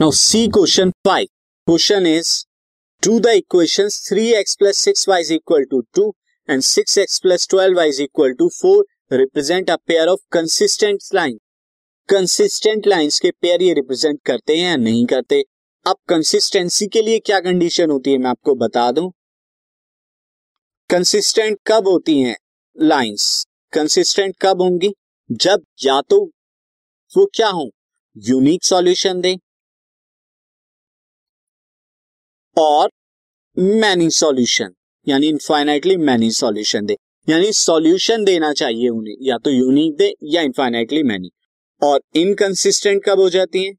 Now C question five question is to the equation three x plus six y is equal to two and six x plus twelve y is equal to four represent a pair of consistent line consistent lines के pair ये represent करते हैं या नहीं करते? अब consistency के लिए क्या कंडीशन होती है मैं आपको बता दूँ। कंसिस्टेंट कब होती हैं लाइंस कंसिस्टेंट कब होंगी? जब या तो वो क्या हो? यूनिक सॉल्यूशन दें। और मैनी सॉल्यूशन यानी इनफाइनाइटली मैनी सॉल्यूशन दे। यानी सॉल्यूशन देना चाहिए उन्हें, या तो यूनिक दे या इनफाइनाइटली मैनी और इनकंसिस्टेंट कब हो जाती हैं?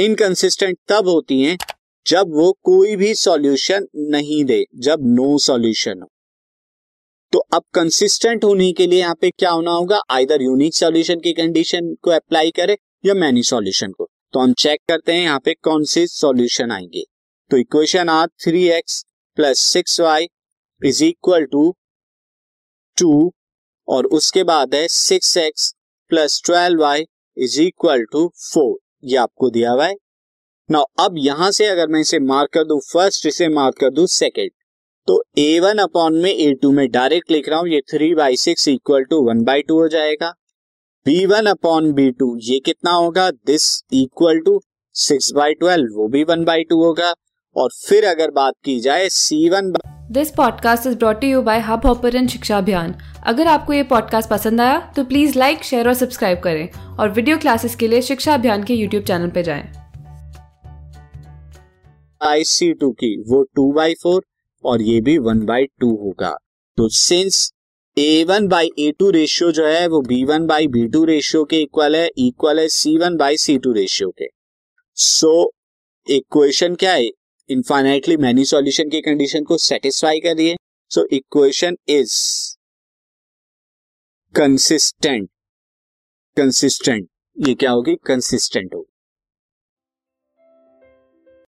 इनकंसिस्टेंट तब होती हैं जब वो कोई भी सॉल्यूशन नहीं दे, जब नो सॉल्यूशन हो। तो अब कंसिस्टेंट होने के लिए यहाँ पे क्या होना होगा? आइदर यूनिक सॉल्यूशन की कंडीशन को अप्लाई करे या मैनी सॉल्यूशन को। तो हम चेक करते हैं यहाँ पे कौन से सॉल्यूशन आएँगे। तो equation uh three x plus six y is equal to two और उसके बाद है six x plus twelve y is equal to four ये आपको दिया हुआ है। ना अब यहाँ से अगर मैं इसे मार्क कर दू फ़र्स्ट इसे मार्क कर दू सेकेंड तो ए वन अपॉन में ए टू में डायरेक्ट लिख रहा हूँ, ये three by six equal to one by two हो जाएगा। B one upon B two ये कितना होगा? This equal to six by twelve वो भी वन बाई टू होगा। और फिर अगर बात की जाए C one this podcast is brought you by Hubhopper Shiksha Abhiyan अगर आपको ये पॉडकास्ट पसंद आया तो प्लीज़ लाइक शेयर और सब्सक्राइब करें और वीडियो क्लासेस के लिए शिक्षा अभियान के यूट्यूब चैनल पर जाएँ। आई सी टू की वो टू बाई फोर और ये भी वन बाई टू होगा। तो since A one by A two ratio जो है वो B one by B two ratio के इक्वल है इक्वल है C one by C two ratio के। सो so, इक्वेशन क्या है? इनफाइनाइटली मैनी सॉल्यूशन की कंडीशन को सेटिस्फाई करिए so equation is consistent consistent ये क्या होगी? कंसिस्टेंट होगी।